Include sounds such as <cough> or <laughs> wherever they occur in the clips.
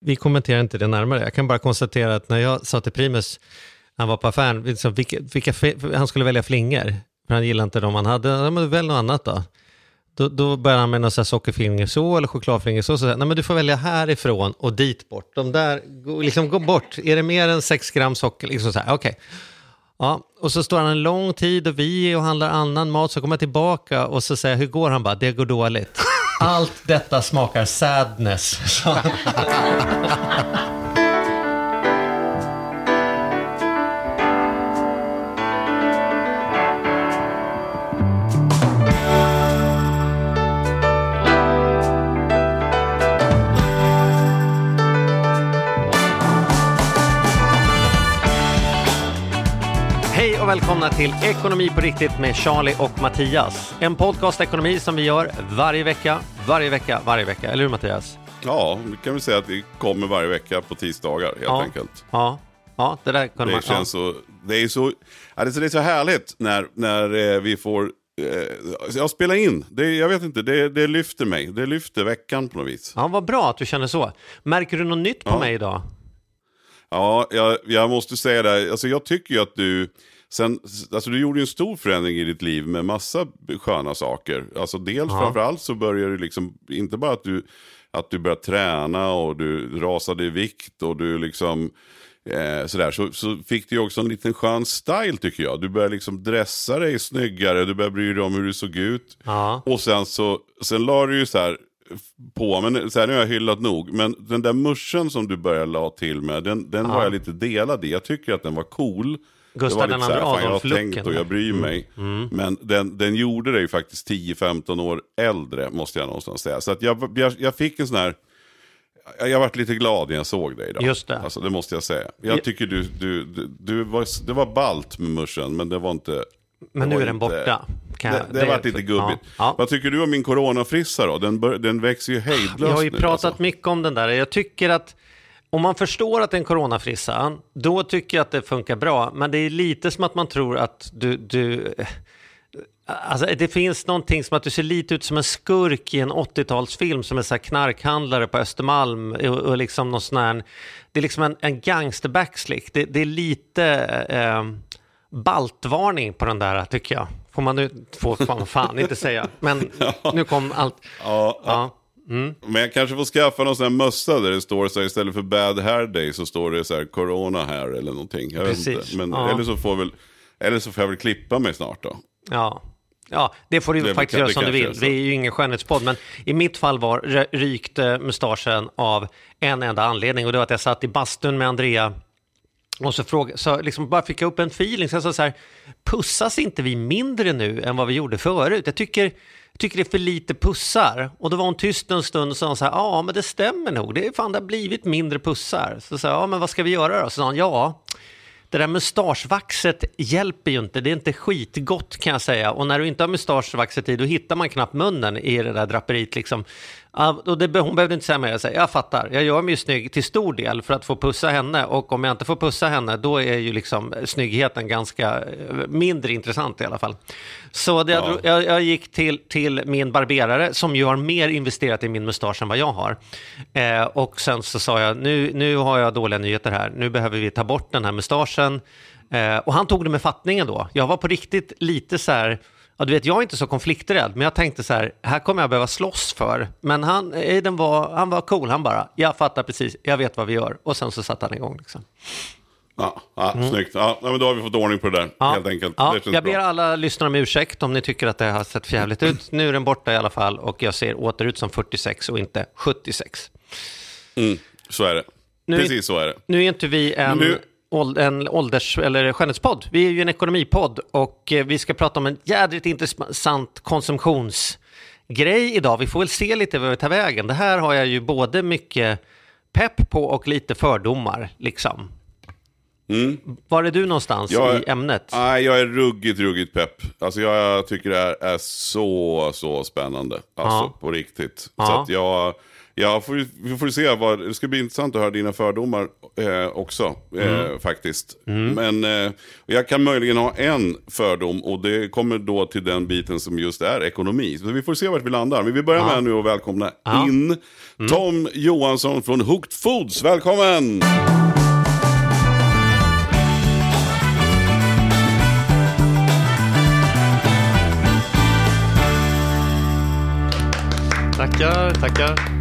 vi kommenterar inte det närmare. Jag kan bara konstatera att när jag sa till Primus, han var på affären, liksom, vilka, vilka, han skulle välja flingor, för han gillade inte de han hade. Ja, men välj något annat då. Då, då började han med någon sockerflingor så eller chokladflingor så. så nej, men du får välja härifrån och dit bort. De där, liksom gå bort. Är det mer än 6 gram socker? Liksom så här. Okay. Ja, och så står han en lång tid och vi och handlar annan mat, så kommer jag tillbaka och så säger jag, hur går han? bara, det går dåligt. Allt detta smakar sadness. <laughs> och välkomna till Ekonomi på riktigt med Charlie och Mattias. En podcast ekonomi som vi gör varje vecka, varje vecka, varje vecka. Eller hur Mattias? Ja, vi kan väl säga att vi kommer varje vecka på tisdagar helt ja, enkelt. Ja, ja, det där kunde det man... Känns ja. så, det är så, ja, det är så härligt när, när eh, vi får eh, jag spelar in, det, jag vet inte, det, det lyfter mig. Det lyfter veckan på något vis. Ja, vad bra att du känner så. Märker du något nytt på ja. mig idag? Ja, jag, jag måste säga det. Alltså, jag tycker ju att du Sen, alltså du gjorde ju en stor förändring i ditt liv med massa sköna saker. Alltså dels ja. framförallt så började du liksom, inte bara att du, att du började träna och du rasade i vikt och du liksom eh, sådär. Så, så fick du ju också en liten skön style tycker jag. Du började liksom dressa dig snyggare, du började bry dig om hur du såg ut. Ja. Och sen så, sen la du ju så här på, men så här, nu har jag hyllat nog. Men den där muschen som du började la till med, den, den ja. var jag lite delad i. Jag tycker att den var cool. Gustav den andra Adolf-looken. Jag har tänkt och jag bryr mm. mig. Mm. Men den, den gjorde dig faktiskt 10-15 år äldre, måste jag någonstans säga. Så att jag, jag, jag fick en sån här... Jag varit lite glad när jag såg dig idag. Just det. Alltså, det måste jag säga. Jag tycker du, du, du, du var, det var balt med muschen, men det var inte... Men nu är den inte, borta. Kan det det har varit lite gubbigt. Ja, ja. Vad tycker du om min coronafrissa då? Den, bör, den växer ju hejdlöst Jag har ju nu, pratat alltså. mycket om den där. Jag tycker att om man förstår att det är en coronafrissa, då tycker jag att det funkar bra. Men det är lite som att man tror att du... du Alltså, det finns någonting som att du ser lite ut som en skurk i en 80-talsfilm som är så knarkhandlare på Östermalm. Och, och liksom någon sån här, det är liksom en, en gangsterbackslick. Det, det är lite eh, baltvarning på den där tycker jag. Får man nu, får man fan inte säga. Men <laughs> nu kom allt. Ja, ja. Mm. Men jag kanske får skaffa någon sån här mössa där det står så här, istället för bad hair day så står det så här corona hair eller någonting. Jag Precis. inte. Men, ja. eller, så får väl, eller så får jag väl klippa mig snart då. Ja. Ja, det får du det faktiskt göra som du vill. Det är ju ingen skönhetspodd, men i mitt fall var rykte mustaschen av en enda anledning och det var att jag satt i bastun med Andrea och så, fråga, så liksom bara fick jag upp en feeling, så jag sa så här, pussas inte vi mindre nu än vad vi gjorde förut? Jag tycker tycker det är för lite pussar. Och då var hon tyst en stund och sa så här, ja men det stämmer nog, det är fan det har blivit mindre pussar. Så sa jag, ja men vad ska vi göra då? Så sa hon, ja, det där mustaschvaxet hjälper ju inte, det är inte skitgott kan jag säga. Och när du inte har mustaschvaxet i, då hittar man knappt munnen i det där draperiet liksom. Och det, hon behövde inte säga mer, jag säger, jag fattar, jag gör mig ju snygg till stor del för att få pussa henne och om jag inte får pussa henne då är ju liksom snyggheten ganska eh, mindre intressant i alla fall. Så det, ja. jag, jag, gick till, till min barberare som ju har mer investerat i min mustasch än vad jag har. Eh, och sen så sa jag, nu, nu har jag dåliga nyheter här, nu behöver vi ta bort den här mustaschen. Eh, och han tog det med fattningen då. Jag var på riktigt lite så här, Ja, du vet, jag är inte så konflikträdd, men jag tänkte så här, här kommer jag behöva slåss för. Men han, Aiden var, han var cool, han bara, jag fattar precis, jag vet vad vi gör. Och sen så satte han igång. Liksom. Ja, ja mm. snyggt. Ja, men då har vi fått ordning på det där, ja, helt enkelt. Ja, jag ber bra. alla lyssnare om ursäkt om ni tycker att det har sett förjävligt ut. Nu är den borta i alla fall och jag ser åter ut som 46 och inte 76. Mm, så är det. Nu Precis så är det. Nu är inte vi en... Nu en ålders eller skönhetspodd. Vi är ju en ekonomipodd och eh, vi ska prata om en jädrigt intressant konsumtionsgrej idag. Vi får väl se lite vad vi tar vägen. Det här har jag ju både mycket pepp på och lite fördomar liksom. Mm. Var är du någonstans jag, i ämnet? Nej, jag är ruggigt, ruggigt pepp. Alltså jag tycker det här är så, så spännande. Alltså ja. på riktigt. Ja. Så att jag Ja, får, vi får se. Vad, det ska bli intressant att höra dina fördomar eh, också, eh, mm. faktiskt. Mm. Men eh, jag kan möjligen ha en fördom och det kommer då till den biten som just är ekonomi. Så vi får se vart vi landar. Men vi börjar ja. med nu och välkomna ja. in mm. Tom Johansson från Hooked Foods. Välkommen! Tackar, tackar.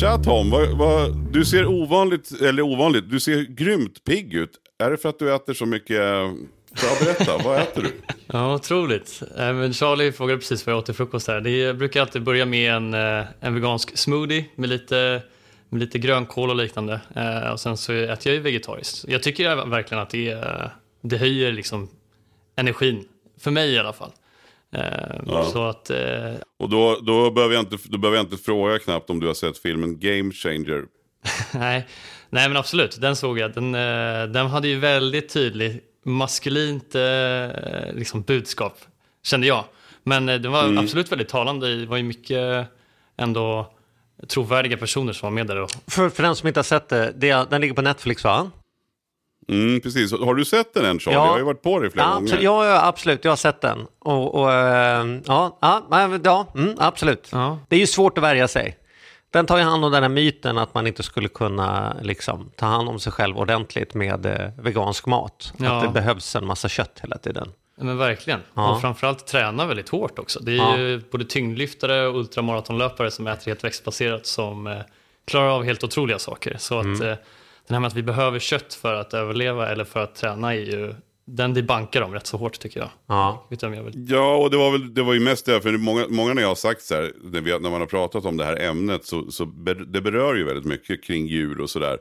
Tja Tom, vad, vad, du ser ovanligt, eller ovanligt, du ser grymt pigg ut. Är det för att du äter så mycket? Eh, ja, berätta, vad äter du? <laughs> Ja, otroligt. Men Charlie frågade precis vad jag åt till frukost här. Det jag brukar alltid börja med en, eh, en vegansk smoothie med lite, med lite grönkål och liknande. Eh, och sen så äter jag ju vegetariskt. Jag tycker verkligen att det, det höjer liksom energin, för mig i alla fall. Eh, ja. Så att, eh... Och då, då, behöver jag inte, då behöver jag inte fråga knappt om du har sett filmen Game Changer. <laughs> nej, nej, men absolut, den såg jag. Den, eh, den hade ju väldigt tydligt maskulint eh, liksom budskap, kände jag. Men eh, den var mm. absolut väldigt talande. Det var ju mycket ändå trovärdiga personer som var med där. För, för den som inte har sett det, det den ligger på Netflix va? Mm, precis. Har du sett den än Charlie? Ja. Jag har ju varit på dig flera ja, gånger. Ja, absolut. Jag har sett den. Och, och äh, ja, ja, ja mm, absolut. Ja. Det är ju svårt att värja sig. Den tar ju hand om den här myten att man inte skulle kunna liksom, ta hand om sig själv ordentligt med eh, vegansk mat. Ja. Att det behövs en massa kött hela tiden. Ja, men verkligen. Ja. Och framförallt träna väldigt hårt också. Det är ja. ju både tyngdlyftare och ultramaratonlöpare som äter helt växtbaserat som eh, klarar av helt otroliga saker. Så mm. att eh, den här med att vi behöver kött för att överleva eller för att träna är ju den debankar de rätt så hårt tycker jag. Ja, Vet jag vill. ja och det var, väl, det var ju mest det, för många, många när jag har sagt så här, när, vi, när man har pratat om det här ämnet, så, så ber, det berör ju väldigt mycket kring djur och sådär.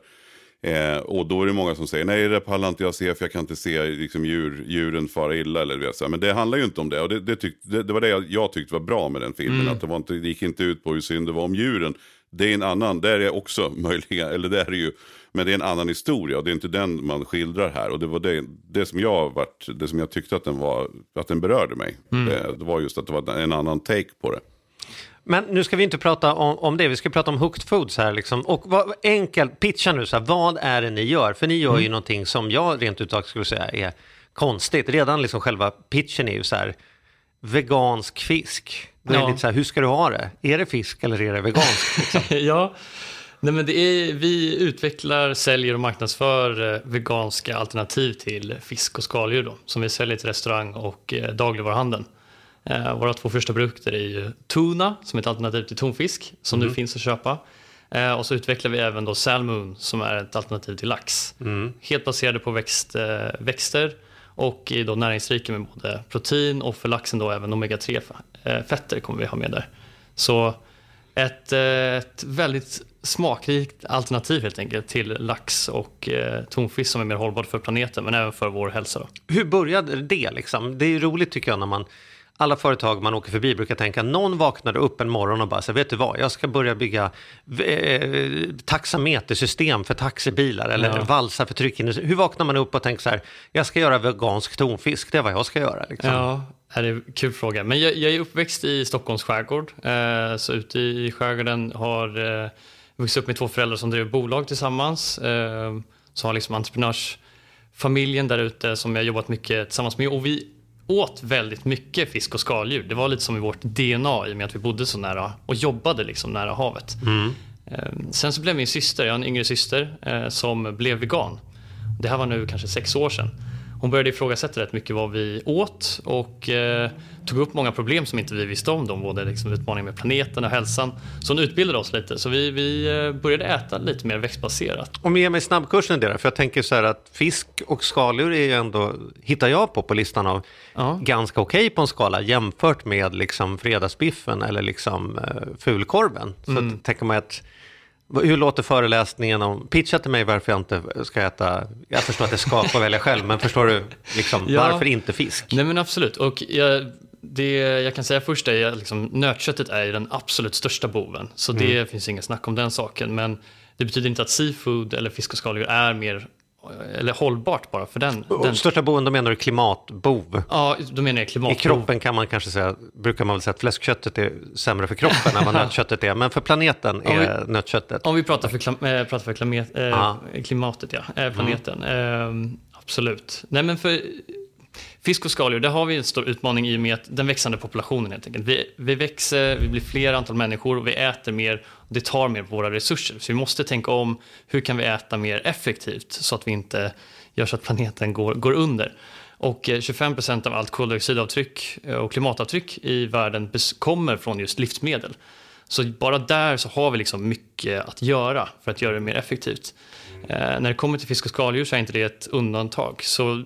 Eh, och då är det många som säger, nej det pallar inte jag se för jag kan inte se liksom, djur, djuren fara illa. Eller, vet, så Men det handlar ju inte om det. Och det, det, tyck, det, det var det jag, jag, tyckte var bra med den filmen. Mm. Att det, var inte, det gick inte ut på hur synd det var om djuren. Det är en annan, där är också <laughs> möjliga, eller det är ju men det är en annan historia och det är inte den man skildrar här. Och det var det, det som jag varit, det som jag tyckte att den, var, att den berörde mig. Mm. Det, det, var just att det var en annan take på det. Men nu ska vi inte prata om, om det, vi ska prata om hooked foods här. Liksom. Och vad, enkelt, pitcha nu, så här, vad är det ni gör? För ni gör mm. ju någonting som jag rent utav skulle säga är konstigt. Redan liksom själva pitchen är ju så här, vegansk fisk. Det är ja. lite så här, hur ska du ha det? Är det fisk eller är det vegansk? Liksom? <laughs> ja, Nej, men det är, vi utvecklar, säljer och marknadsför eh, veganska alternativ till fisk och skaldjur då, som vi säljer till restaurang och eh, dagligvaruhandeln. Eh, våra två första produkter är ju tuna, som är ett alternativ till tonfisk, som mm. nu finns att köpa. Eh, och så utvecklar vi även då salmon, som är ett alternativ till lax. Mm. Helt baserade på växt, eh, växter och är då näringsrika med både protein och för laxen då även omega-3 eh, fetter kommer vi ha med där. Så ett, ett väldigt smakrikt alternativ helt enkelt till lax och eh, tonfisk som är mer hållbart för planeten men även för vår hälsa. Då. Hur började det liksom? Det är roligt tycker jag när man alla företag man åker förbi brukar tänka, någon vaknade upp en morgon och bara, så vet du vad, jag ska börja bygga eh, taxametersystem för taxibilar eller ja. valsar för tryckindustrin. Hur vaknar man upp och tänker så här, jag ska göra vegansk tonfisk, det är vad jag ska göra. Liksom. Ja, det är en kul fråga. Men jag, jag är uppväxt i Stockholms skärgård, eh, så ute i skärgården har eh, vuxit upp med två föräldrar som driver bolag tillsammans. Eh, så har liksom entreprenörsfamiljen där ute som jag jobbat mycket tillsammans med. Och vi åt väldigt mycket fisk och skaldjur. Det var lite som i vårt DNA i och med att vi bodde så nära och jobbade liksom nära havet. Mm. Eh, sen så blev min syster, jag har en yngre syster, eh, som blev vegan. Det här var nu kanske sex år sedan. Hon började ifrågasätta rätt mycket vad vi åt och eh, tog upp många problem som inte vi visste om. De, både liksom utmaningar med planeten och hälsan. Så hon utbildade oss lite. Så vi, vi eh, började äta lite mer växtbaserat. Om vi ger mig snabbkursen det för jag tänker så här att fisk och skaldjur är ju ändå, hittar jag på på listan av, ja. ganska okej okay på en skala jämfört med liksom fredagsbiffen eller liksom eh, fulkorven. Så mm. tänker man att hur låter föreläsningen om, pitcha till mig varför jag inte ska äta, jag förstår att jag ska få välja själv, men förstår du liksom, ja, varför inte fisk? Nej men absolut, och jag, det jag kan säga först är att liksom, nötköttet är den absolut största boven, så det mm. finns inget snack om den saken, men det betyder inte att seafood eller fisk och skaldjur är mer eller hållbart bara för den. Den... Största boven, då menar du klimatbov? Ja, då menar jag klimatbov. I kroppen kan man kanske säga, brukar man väl säga att fläskköttet är sämre för kroppen än vad <laughs> nötköttet är, men för planeten är vi, nötköttet. Om vi pratar för, klam, äh, pratar för klamet, äh, klimatet, ja, äh, planeten. Mm. Äh, absolut. Nej, men för fisk och skaldjur, där har vi en stor utmaning i och med att den växande populationen helt enkelt. Vi, vi växer, vi blir fler antal människor och vi äter mer. Och det tar mer på våra resurser. Så vi måste tänka om, hur kan vi äta mer effektivt så att vi inte gör så att planeten går, går under. Och eh, 25 procent av allt koldioxidavtryck eh, och klimatavtryck i världen kommer från just livsmedel. Så bara där så har vi liksom mycket att göra för att göra det mer effektivt. Eh, när det kommer till fisk och skaldjur så är inte det ett undantag. Så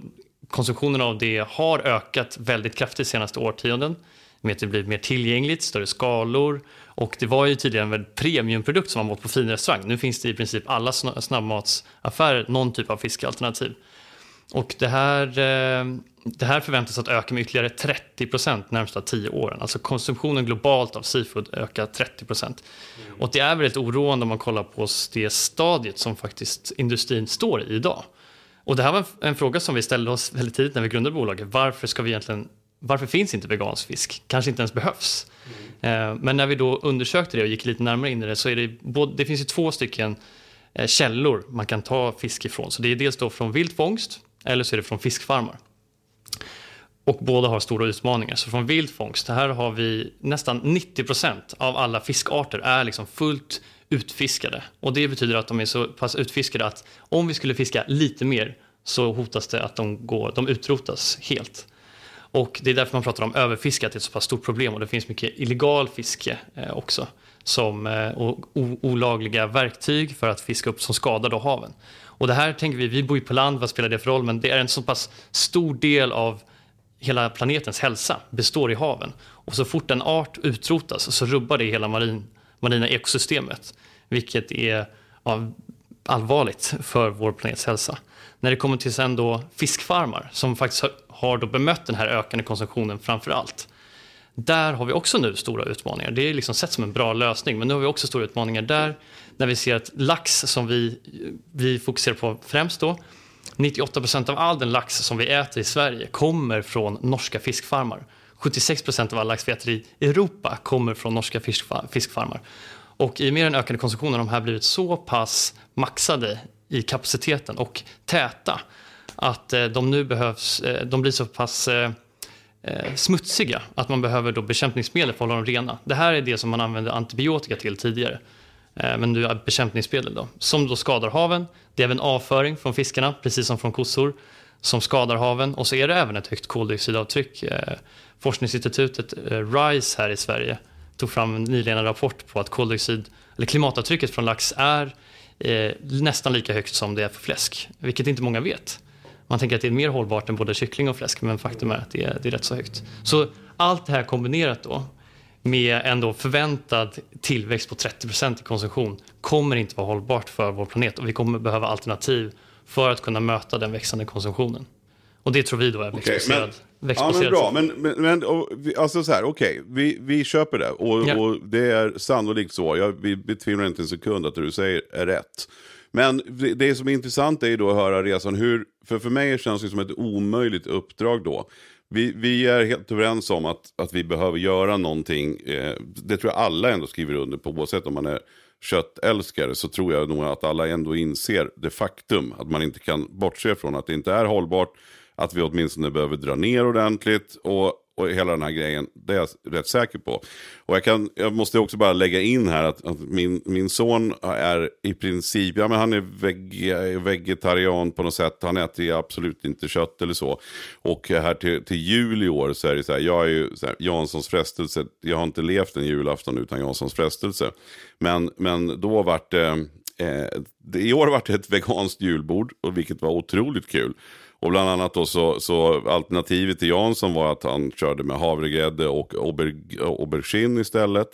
konsumtionen av det har ökat väldigt kraftigt de senaste årtionden. Med att det blivit mer tillgängligt, större skalor och det var ju tidigare en premiumprodukt som man åt på fin restaurang. Nu finns det i princip alla snabbmatsaffärer någon typ av fiskalternativ. Och det här, eh, det här förväntas att öka med ytterligare 30 procent närmsta tio åren. Alltså konsumtionen globalt av seafood ökar 30 procent. Mm. Och det är väldigt oroande om man kollar på det stadiet som faktiskt industrin står i idag. Och det här var en, fråga som vi ställde oss väldigt tidigt när vi grundade bolaget. Varför ska vi egentligen varför finns inte vegansk fisk? Kanske inte ens behövs. Mm. Men när vi då undersökte det och gick lite närmare in i det så är det, både, det finns ju två stycken eh, källor man kan ta fisk ifrån. Så det är dels då från vildfångst eller så är det från fiskfarmar. Och båda har stora utmaningar. Så från vildfångst, här har vi nästan 90 procent av alla fiskarter är liksom fullt utfiskade. Och det betyder att de är så pass utfiskade att om vi skulle fiska lite mer så hotas det att de, går, de utrotas helt. Och det är därför man pratar om överfiske, att det är ett så pass stort problem och det finns mycket illegal fiske eh, också. Som, eh, och olagliga verktyg för att fiska upp som skadar då haven. Och det här tänker vi, vi bor ju på land, vad spelar det för roll? Men det är en så pass stor del av hela planetens hälsa består i haven. Och så fort en art utrotas så rubbar det hela marin, marina ekosystemet. Vilket är ja, allvarligt för vår planets hälsa. När det kommer till sen då fiskfarmar som faktiskt har då bemött den här ökande konsumtionen framför allt. Där har vi också nu stora utmaningar. Det är liksom sett som en bra lösning, men nu har vi också stora utmaningar där. När vi ser att lax som vi, vi fokuserar på främst då, 98 procent av all den lax som vi äter i Sverige kommer från norska fiskfarmar. 76 procent av all laxfetter i Europa kommer från norska fiskfarmar. Och i och med den ökade konsumtionen har de här blivit så pass maxade i kapaciteten och täta att eh, de nu behövs, eh, de blir så pass eh, smutsiga att man behöver då bekämpningsmedel för att hålla dem rena. Det här är det som man använde antibiotika till tidigare. Men nu är bekämpningsmedel då, som då skadar haven. Det är även avföring från fiskarna, precis som från kossor, som skadar haven. Och så är det även ett högt koldioxidavtryck. Eh, forskningsinstitutet eh, RISE här i Sverige tog fram nyligen en rapport på att koldioxid, eller klimatavtrycket från lax är eh, nästan lika högt som det är för fläsk, vilket inte många vet. Man tänker att det är mer hållbart än både kyckling och fläsk, men faktum är att det är, det är rätt så högt. Så allt det här kombinerat då med en då förväntad tillväxt på 30% i konsumtion kommer inte vara hållbart för vår planet och vi kommer behöva alternativ för att kunna möta den växande konsumtionen. Och det tror vi då är växtbaserad. Okay, Ja, men bra. Men, men, och, alltså så här, okej, okay. vi, vi köper det. Och, ja. och det är sannolikt så. Jag vi betvivlar inte en sekund att det du säger är rätt. Men det, det som är intressant är ju då att höra resan hur, för för mig känns det som ett omöjligt uppdrag då. Vi, vi är helt överens om att, att vi behöver göra någonting. Eh, det tror jag alla ändå skriver under på, oavsett om man är köttälskare så tror jag nog att alla ändå inser det faktum att man inte kan bortse från att det inte är hållbart att vi åtminstone behöver dra ner ordentligt. Och, och hela den här grejen, det är jag rätt säker på. Och jag, kan, jag måste också bara lägga in här att, att min, min son är i princip, ja men han är veg, vegetarian på något sätt. Han äter absolut inte kött eller så. Och här till, till jul i år så är det så här, jag är ju så här, Janssons frestelse. Jag har inte levt en julafton utan Janssons frestelse. Men, men då vart eh, eh, det, eh, i år vart det ett veganskt julbord, och vilket var otroligt kul. Och bland annat då så, så alternativet till Jansson var att han körde med havregrädde och auber, aubergine istället.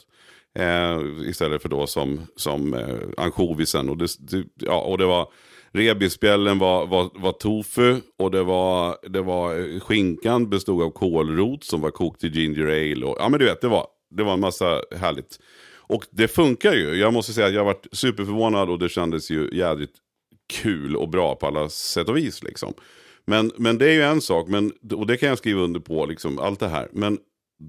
Eh, istället för då som, som eh, ansjovisen. Och det, det, ja, och det var rebisbjällen var, var, var tofu och det var, det var eh, skinkan bestod av kålrot som var kokt i ginger ale. Och, ja men du vet, det var, det var en massa härligt. Och det funkar ju. Jag måste säga att jag varit superförvånad och det kändes ju jädrigt kul och bra på alla sätt och vis. Liksom. Men, men det är ju en sak, men, och det kan jag skriva under på, liksom, allt det här. Men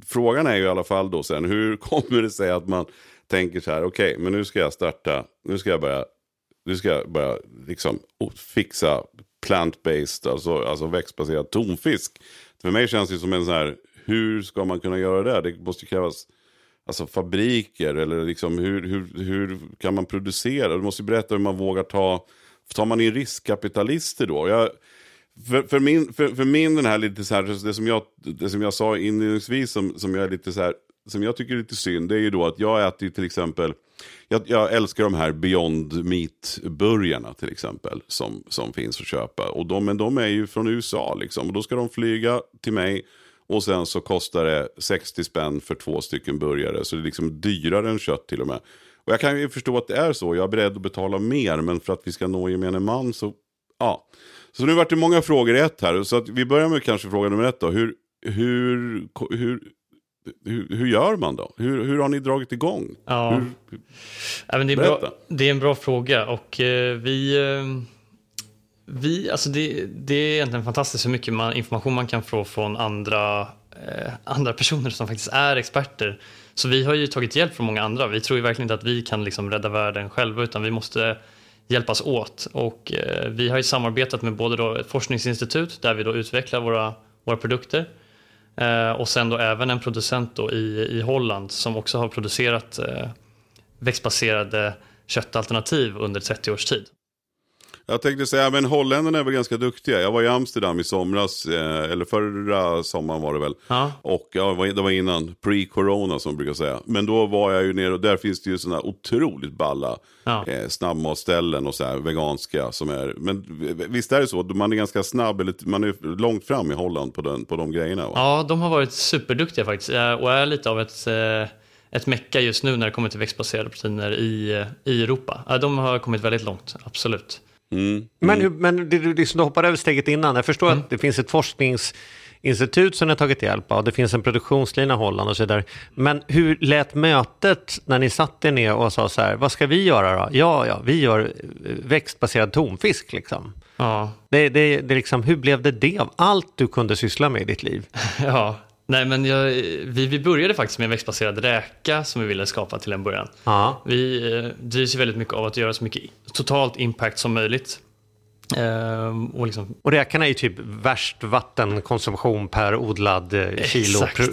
frågan är ju i alla fall då sen, hur <laughs> kommer det sig att man tänker så här, okej, okay, men nu ska jag starta, nu ska jag börja, nu ska jag börja liksom fixa plant-based, alltså, alltså växtbaserad tonfisk. För mig känns det som en sån här, hur ska man kunna göra det? Det måste krävas alltså, fabriker eller liksom hur, hur, hur kan man producera? Du måste berätta hur man vågar ta, tar man in riskkapitalister då? Jag, för, för, min, för, för min den här lite så här, det som jag, det som jag sa inledningsvis som, som jag är lite så här, som jag tycker är lite synd, det är ju då att jag äter ju till exempel, jag, jag älskar de här Beyond Meat-burgarna till exempel, som, som finns att köpa. Och de, men de är ju från USA liksom, och då ska de flyga till mig och sen så kostar det 60 spänn för två stycken burgare, så det är liksom dyrare än kött till och med. Och jag kan ju förstå att det är så, jag är beredd att betala mer, men för att vi ska nå gemene man så, ja. Så nu vart det många frågor i ett här. Så att vi börjar med kanske fråga nummer ett då. Hur, hur, hur, hur, hur gör man då? Hur, hur har ni dragit igång? Ja. Hur, ja, men det, är bra, det är en bra fråga och eh, vi... Eh, vi alltså det, det är egentligen fantastiskt hur mycket man, information man kan få från andra, eh, andra personer som faktiskt är experter. Så vi har ju tagit hjälp från många andra. Vi tror ju verkligen inte att vi kan liksom rädda världen själva utan vi måste hjälpas åt. Och eh, vi har ju samarbetat med både då ett forskningsinstitut där vi då utvecklar våra, våra produkter eh, och sen då även en producent då i, i Holland som också har producerat eh, växtbaserade köttalternativ under 30 års tid. Jag tänkte säga, men holländarna är väl ganska duktiga. Jag var i Amsterdam i somras, eh, eller förra sommaren var det väl. Ja. Och ja, det var innan, pre-corona som man brukar säga. Men då var jag ju nere och där finns det ju sådana otroligt balla ja. eh, snabbmatställen och så här veganska som är. Men visst är det så, man är ganska snabb, eller man är långt fram i Holland på, den, på de grejerna. Va? Ja, de har varit superduktiga faktiskt eh, och är lite av ett eh, ett mecka just nu när det kommer till växtbaserade proteiner i, i Europa. De har kommit väldigt långt, absolut. Mm. Men, hur, men du, liksom, du hoppar över steget innan. Jag förstår mm. att det finns ett forskningsinstitut som ni har tagit hjälp av. Det finns en produktionslina i Holland och så vidare. Men hur lät mötet när ni satt er ner och sa så här, vad ska vi göra då? Ja, ja, vi gör växtbaserad tonfisk liksom. Ja. Det, det, det liksom, hur blev det det av allt du kunde syssla med i ditt liv? <laughs> Ja, Nej, men jag, vi, vi började faktiskt med en växtbaserad räka som vi ville skapa till en början. Ja. Vi eh, drivs ju väldigt mycket av att göra så mycket totalt impact som möjligt. Ehm, och, liksom... och räkorna är ju typ värst vattenkonsumtion per odlad eh, kilo pro,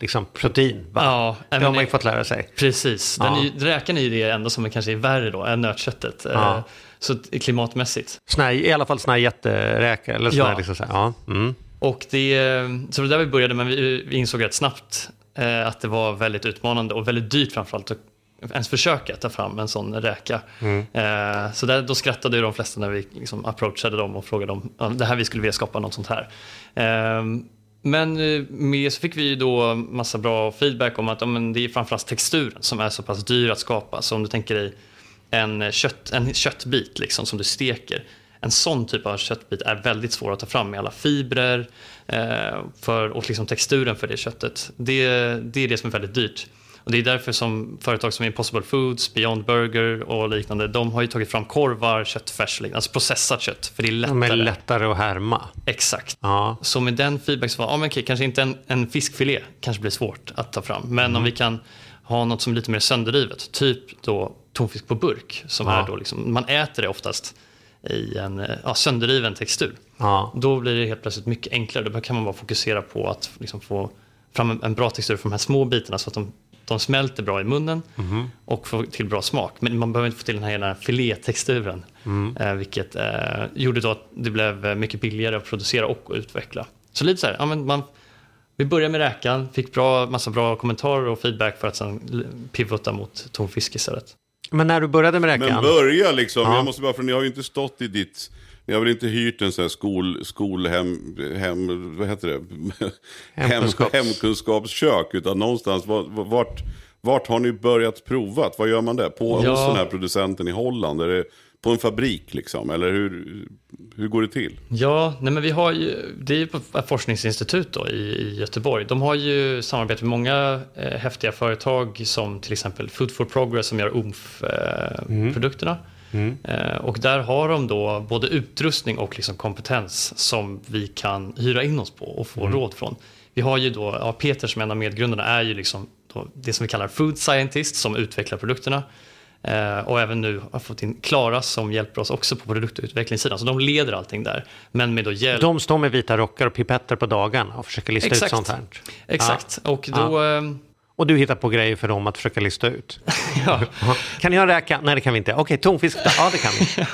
liksom protein. Va? Ja, det har man ju fått lära sig. Precis, ja. är, räkan är ju det enda som kanske är värre då än nötköttet. Ja. Eh, så klimatmässigt. Såna, I alla fall sådana här jätteräkor. Eller såna ja. Liksom så här. ja. Mm. Och det, så det där vi började, men vi, insåg rätt snabbt eh, att det var väldigt utmanande och väldigt dyrt framförallt att ens försöka ta fram en sån räka. Mm. Eh, så där, då skrattade de flesta när vi liksom approachade dem och frågade om det här vi skulle vilja skapa något sånt här. Eh, men eh, med så fick vi då massa bra feedback om att ja, men det är framförallt texturen som är så pass dyr att skapa. Så om du tänker dig en, kött, en köttbit liksom, som du steker en sån typ av köttbit är väldigt svår att ta fram med alla fibrer eh, för, och liksom texturen för det köttet. Det, det är det som är väldigt dyrt. Och det är därför som företag som Impossible Foods, Beyond Burger och liknande, de har ju tagit fram korvar, köttfärs, alltså processat kött, för det är lättare. De är lättare att härma. Exakt. Ja. Så med den feedback så var ja, men okej, kanske inte en, en fiskfilé kanske blir svårt att ta fram, men mm. om vi kan ha något som är lite mer sönderrivet, typ då tonfisk på burk, som ja. är då liksom, man äter det oftast i en ja, sönderriven textur. Ja. Då blir det helt plötsligt mycket enklare. Då kan man bara fokusera på att liksom få fram en bra textur för de här små bitarna så att de, de smälter bra i munnen mm. och får till bra smak. Men man behöver inte få till den här hela filétexturen. Mm. Eh, vilket eh, gjorde då att det blev mycket billigare att producera och utveckla. Så lite så här, ja, men man, vi började med räkan, fick bra, massa bra kommentarer och feedback för att sen pivota mot tonfisk istället. Men när du började med räkan? Men börja liksom, ja. jag måste bara, för ni har ju inte stått i ditt, ni har väl inte hyrt en sån här skol, skolhem, hem, vad heter det? <laughs> Hemkunskaps. Hem, hemkunskapskök, utan någonstans, vart, vart har ni börjat provat? Vad gör man där? På, ja. hos den här producenten i Holland? Är det på en fabrik liksom? Eller hur, hur går det till? Ja, nej men vi har ju, det är ju på ett forskningsinstitut då i, i Göteborg. De har ju samarbete med många eh, häftiga företag som till exempel Food for Progress som gör OMF-produkterna. Eh, mm. Mm. Eh, och där har de då både utrustning och liksom kompetens som vi kan hyra in oss på och få mm. råd från. Vi har ju då, ja, Peter som en av medgrundarna är ju liksom det som vi kallar food scientist som utvecklar produkterna. Eh, och även nu har fått in Klara som hjälper oss också på produktutvecklingssidan. Så de leder allting där. Men med då hjälp. De står med vita rockar och pipetter på dagen och försöker lista Exakt. ut sånt här. Exakt. Ja. Och då... Ja. Ehm, och du hittar på grejer för dem att försöka lista ut. <laughs> ja. Kan ha räka? Nej, det kan vi inte. Okej, tonfisk? Ja, det kan vi.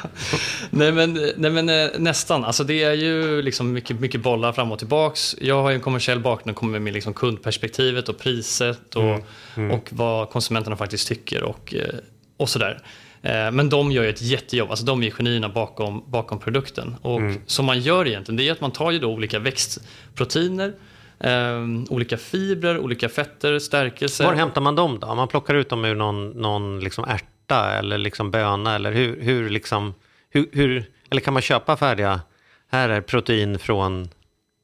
<laughs> nej, men, nej, men eh, nästan. Alltså, det är ju liksom mycket, mycket bollar fram och tillbaks. Jag har ju en kommersiell bakgrund och kommer med liksom kundperspektivet och priset och, mm. Mm. och vad konsumenterna faktiskt tycker och, eh, och sådär. Eh, men de gör ju ett jättejobb, alltså de är genierna bakom, bakom produkten. Och mm. som man gör egentligen, det är att man tar ju då olika växtproteiner Um, olika fibrer, olika fetter, stärkelse. Var hämtar man dem då? Man plockar ut dem ur någon, någon liksom ärta eller liksom böna eller hur, hur, liksom, hur, hur, eller kan man köpa färdiga, här är protein från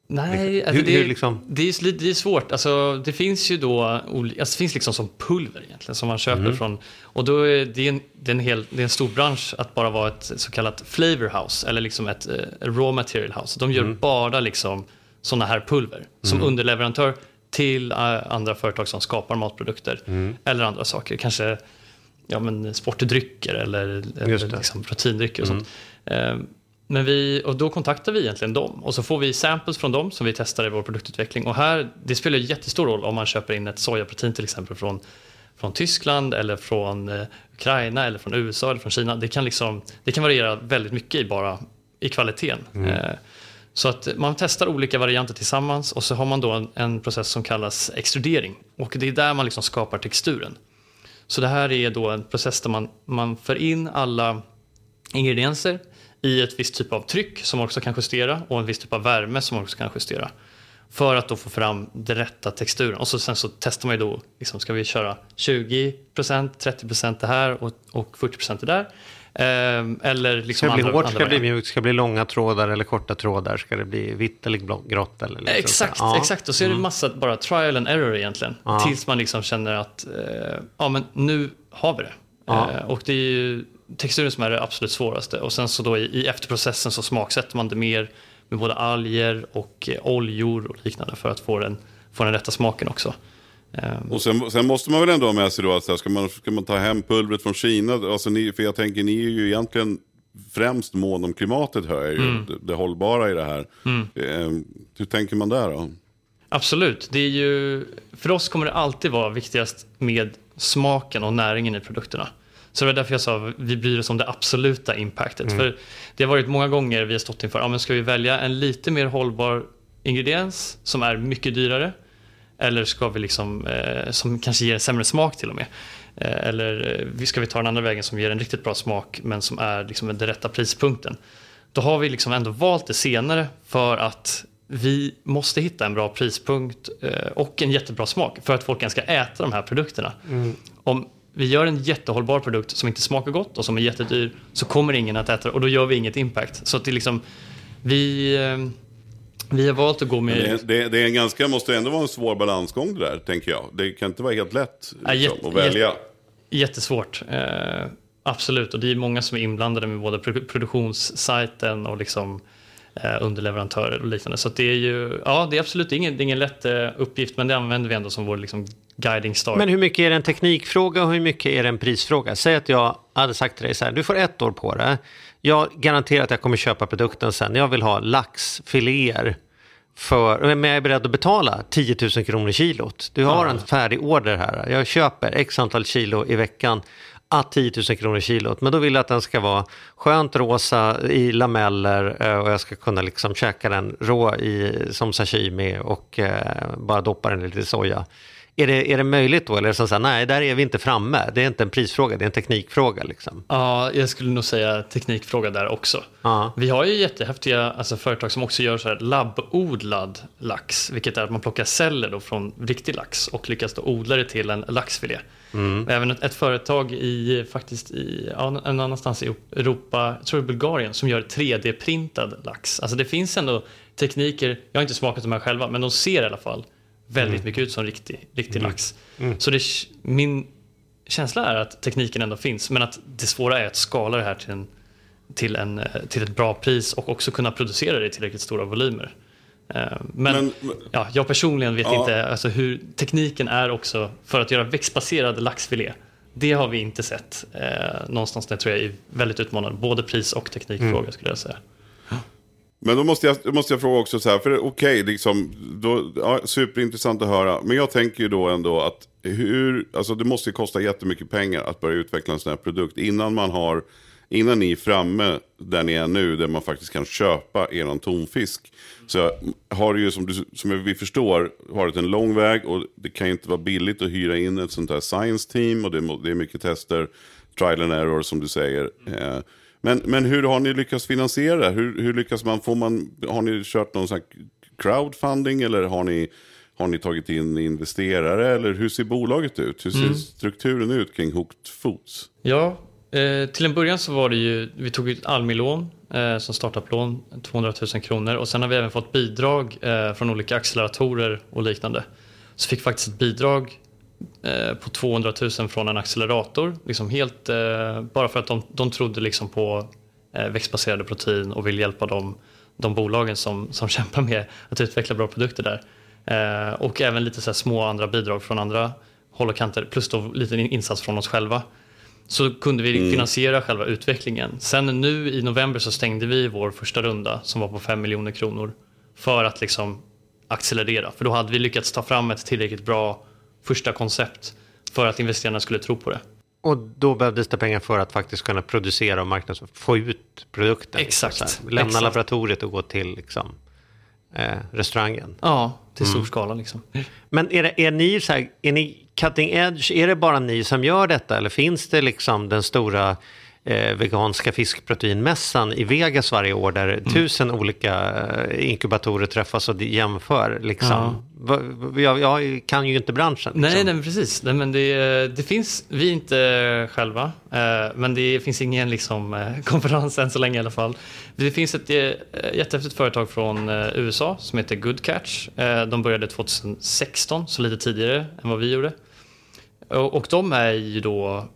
Nej, liksom, alltså hur, det, liksom? det, är, det är svårt. Alltså, det finns ju då alltså, det finns liksom som pulver egentligen som man köper mm. från. Och då är det, en, det, är en hel, det är en stor bransch att bara vara ett så kallat flavor house eller liksom ett, ett eh, raw material house. De gör mm. bara liksom sådana här pulver som mm. underleverantör till uh, andra företag som skapar matprodukter mm. eller andra saker. Kanske ja, men sportdrycker eller, eller liksom proteindrycker och mm. sånt. Men vi, och då kontaktar vi egentligen dem och så får vi samples från dem som vi testar i vår produktutveckling. Och här, det spelar jättestor roll om man köper in ett sojaprotein till exempel från, från Tyskland eller från eh, Ukraina eller från USA eller från Kina. Det kan, liksom, det kan variera väldigt mycket i bara i kvaliteten. Mm. Eh, så att man testar olika varianter tillsammans och så har man då en, en, process som kallas extrudering. Och det är där man liksom skapar texturen. Så det här är då en process där man, man för in alla ingredienser i ett visst typ av tryck som man också kan justera och en viss typ av värme som man också kan justera. För att då få fram den rätta texturen. Och så, sen så testar man ju då, liksom, ska vi köra 20%, 30% det här och, och 40% det där. Ehm, eller liksom ska det bli hårt, ska det bli mjukt, ska det bli långa trådar eller korta trådar? Ska det bli vitt eller grått? Eller liksom exakt, ja. exakt. Och så är det mm. massa bara trial and error egentligen. Ja. Tills man liksom känner att eh, ja, men nu har vi det. Ja. Eh, och det är ju texturen som är det absolut svåraste. Och sen så då i, i efterprocessen så smaksätter man det mer med både alger och eh, oljor och liknande för att få den, få den rätta smaken också. Um, och sen, sen, måste man väl ändå ha med sig då att ska man, ska man ta hem pulvret från Kina, alltså ni, för jag tänker ni är ju egentligen främst mån om klimatet hör jag ju, mm. det, det, hållbara i det här. Mm. Um, hur tänker man där då? Absolut, det är ju, för oss kommer det alltid vara viktigast med smaken och näringen i produkterna. Så det var därför jag sa vi bryr oss om det absoluta impactet. Mm. För det har varit många gånger vi har stått inför, ja men ska vi välja en lite mer hållbar ingrediens som är mycket dyrare eller ska vi liksom, eh, som kanske ger en sämre smak till och med. Eh, eller eh, ska vi ta den andra vägen som ger en riktigt bra smak men som är liksom den rätta prispunkten. Då har vi liksom ändå valt det senare för att vi måste hitta en bra prispunkt eh, och en jättebra smak för att folk ens ska äta de här produkterna. Mm. Om vi gör en jättehållbar produkt som inte smakar gott och som är jättedyr så kommer ingen att äta det och då gör vi inget impact. Så att det liksom, vi eh, vi har valt att gå med... Det, det, det, är en ganska, måste ändå vara en svår balansgång det där, tänker jag. Det kan inte vara helt lätt liksom, ja, jätte, att välja. Jättesvårt. Eh, absolut, och det är många som är inblandade med både produktionssajten och liksom, underleverantörer och liknande. Så det är ju, ja, det är absolut ingen, är ingen lätt eh, uppgift, men det använder vi ändå som vår liksom, guiding star. Men hur mycket är det en teknikfråga och hur mycket är det en prisfråga? Säg att jag hade sagt till dig så här, du får ett år på det jag garanterar att jag kommer köpa produkten sen. Jag vill ha laxfiléer. För, men jag är beredd att betala 10 000 kronor kilot. Du har en färdig order här. Jag köper x antal kilo i veckan att 10 000 kronor kilot. Men då vill jag att den ska vara skönt rosa i lameller eh, och jag ska kunna liksom käka den rå i, som sashimi och eh, bara doppa den i lite soja. Är det, är det möjligt då? Eller är det så här, nej, där är vi inte framme. Det är inte en prisfråga, det är en teknikfråga. Liksom. Ja, jag skulle nog säga teknikfråga där också. Ja. Vi har ju jättehäftiga alltså, företag som också gör så här labbodlad lax, vilket är att man plockar celler då från riktig lax och lyckas då odla det till en laxfilé. Mm. Även ett, ett, företag i, faktiskt i, ja, en annanstans i Europa, jag tror i Bulgarien, som gör 3D-printad lax. Alltså det finns ändå tekniker, jag har inte smakat de här själva, men de ser i alla fall väldigt mm. mycket ut som riktig, riktig mm. lax. Mm. Så det, min känsla är att tekniken ändå finns, men att det svåra är att skala det här till, en, till, en, till ett bra pris och också kunna producera det i tillräckligt stora volymer. Eh, men, men ja, jag personligen vet ja. inte alltså hur tekniken är också för att göra växtbaserad laxfilé. Det har vi inte sett eh, någonstans. Det tror jag är väldigt utmanande. Både pris och teknikfråga mm. skulle jag säga. Men då måste jag, måste jag fråga också så här, för okej, okay, liksom, ja, superintressant att höra. Men jag tänker ju då ändå att hur, alltså det måste kosta jättemycket pengar att börja utveckla en sån här produkt innan man har, innan ni är framme där ni är nu, där man faktiskt kan köpa er tonfisk. Så har det ju som, du, som vi förstår varit en lång väg och det kan ju inte vara billigt att hyra in ett sånt här science team och det, det är mycket tester, trial and error som du säger. Eh, men, men hur har ni lyckats finansiera hur, hur lyckas man, får man, har ni kört någon sån crowdfunding eller har ni, har ni tagit in investerare eller hur ser bolaget ut? Hur ser mm. strukturen ut kring Hooked Foods? Ja, eh, till en början så var det ju, vi tog ett Almi-lån eh, som startup-lån, 200 000 kronor och sen har vi även fått bidrag eh, från olika acceleratorer och liknande. Så fick faktiskt ett bidrag Eh, på 200 000 från en accelerator. Liksom helt, eh, bara för att de, de trodde liksom på eh, växtbaserade protein och vill hjälpa de, de bolagen som, som <laughs> kämpar med att utveckla bra produkter där. Eh, och även lite så små andra bidrag från andra håll och kanter plus då lite insats från oss själva. Så kunde vi mm. finansiera själva utvecklingen. Sen nu i november så stängde vi vår första runda som var på 5 miljoner kronor för att liksom accelerera. För då hade vi lyckats ta fram ett tillräckligt bra första koncept för att investerarna skulle tro på det. Och då behövdes det pengar för att faktiskt kunna producera och marknadsföra, få ut produkten. Exakt. Liksom, lämna exakt. laboratoriet och gå till liksom, eh, restaurangen. Ja, till stor mm. skala. Liksom. Men är, det, är, ni så här, är ni cutting edge, är det bara ni som gör detta eller finns det liksom den stora eh, veganska fiskproteinmässan i Vegas varje år där mm. tusen olika eh, inkubatorer träffas och jämför. Liksom. Ja. Jag, jag, kan ju inte branschen. Liksom. Nej, nej, precis. Nej, men det, det, finns, vi inte själva, eh, men det finns ingen liksom, eh, <laughs> konferens än så länge i alla fall. Det finns ett eh, jättehäftigt företag från eh, USA som heter Good Catch. Eh, de började 2016, så lite tidigare än vad vi gjorde. Och, de är ju då